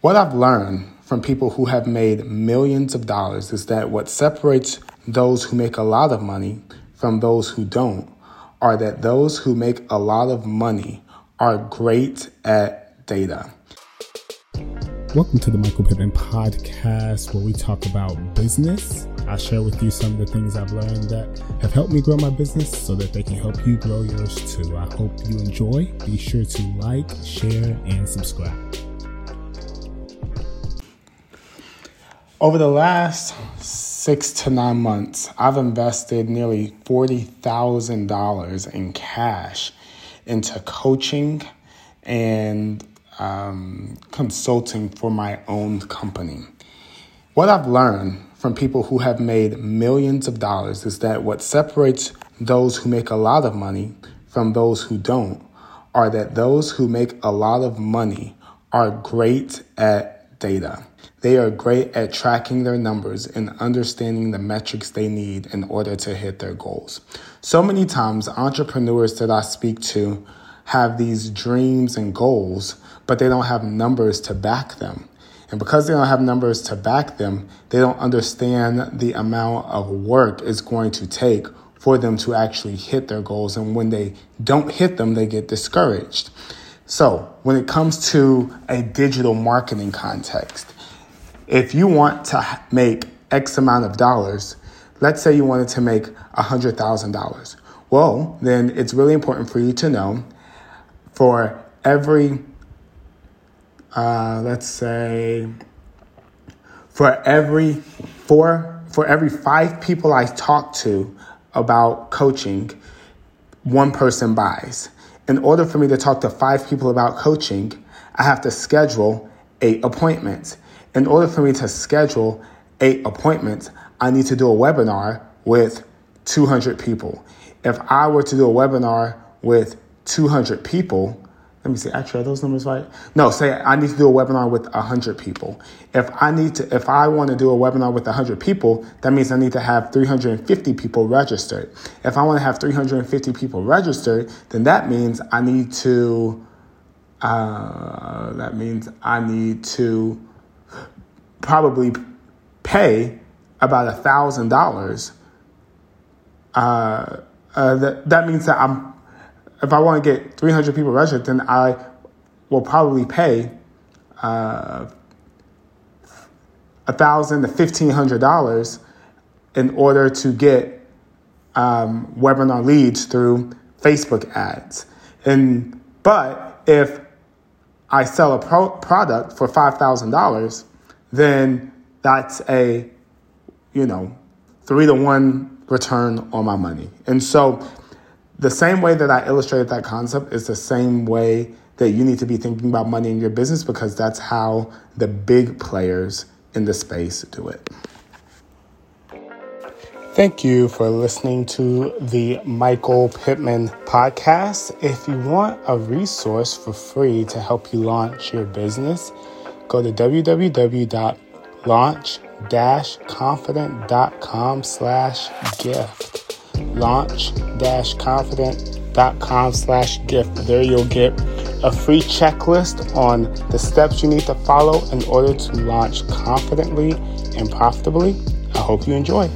What I've learned from people who have made millions of dollars is that what separates those who make a lot of money from those who don't are that those who make a lot of money are great at data. Welcome to the Michael Pittman podcast, where we talk about business. I share with you some of the things I've learned that have helped me grow my business so that they can help you grow yours too. I hope you enjoy. Be sure to like, share, and subscribe. Over the last six to nine months, I've invested nearly $40,000 in cash into coaching and um, consulting for my own company. What I've learned from people who have made millions of dollars is that what separates those who make a lot of money from those who don't are that those who make a lot of money are great at data. They are great at tracking their numbers and understanding the metrics they need in order to hit their goals. So many times, entrepreneurs that I speak to have these dreams and goals, but they don't have numbers to back them. And because they don't have numbers to back them, they don't understand the amount of work it's going to take for them to actually hit their goals. And when they don't hit them, they get discouraged. So, when it comes to a digital marketing context, if you want to make X amount of dollars, let's say you wanted to make $100,000. Well, then it's really important for you to know for every, uh, let's say, for every four, for every five people I talk to about coaching, one person buys. In order for me to talk to five people about coaching, I have to schedule eight appointments. In order for me to schedule eight appointments, I need to do a webinar with 200 people. If I were to do a webinar with 200 people, let me see, actually, are those numbers right? No, say I need to do a webinar with 100 people. If I need to, if I want to do a webinar with 100 people, that means I need to have 350 people registered. If I want to have 350 people registered, then that means I need to, uh, that means I need to probably pay about a thousand dollars. Uh, uh, that that means that I'm if I want to get 300 people registered, then I will probably pay uh, a thousand to fifteen hundred dollars in order to get um, webinar leads through Facebook ads. And but if I sell a pro- product for five thousand dollars, then that's a you know three to one return on my money. And so the same way that I illustrated that concept is the same way that you need to be thinking about money in your business because that's how the big players in the space do it. Thank you for listening to the Michael Pittman podcast. If you want a resource for free to help you launch your business, go to www.launch-confident.com slash gift launch-confident.com slash gift. There you'll get a free checklist on the steps you need to follow in order to launch confidently and profitably. I hope you enjoy.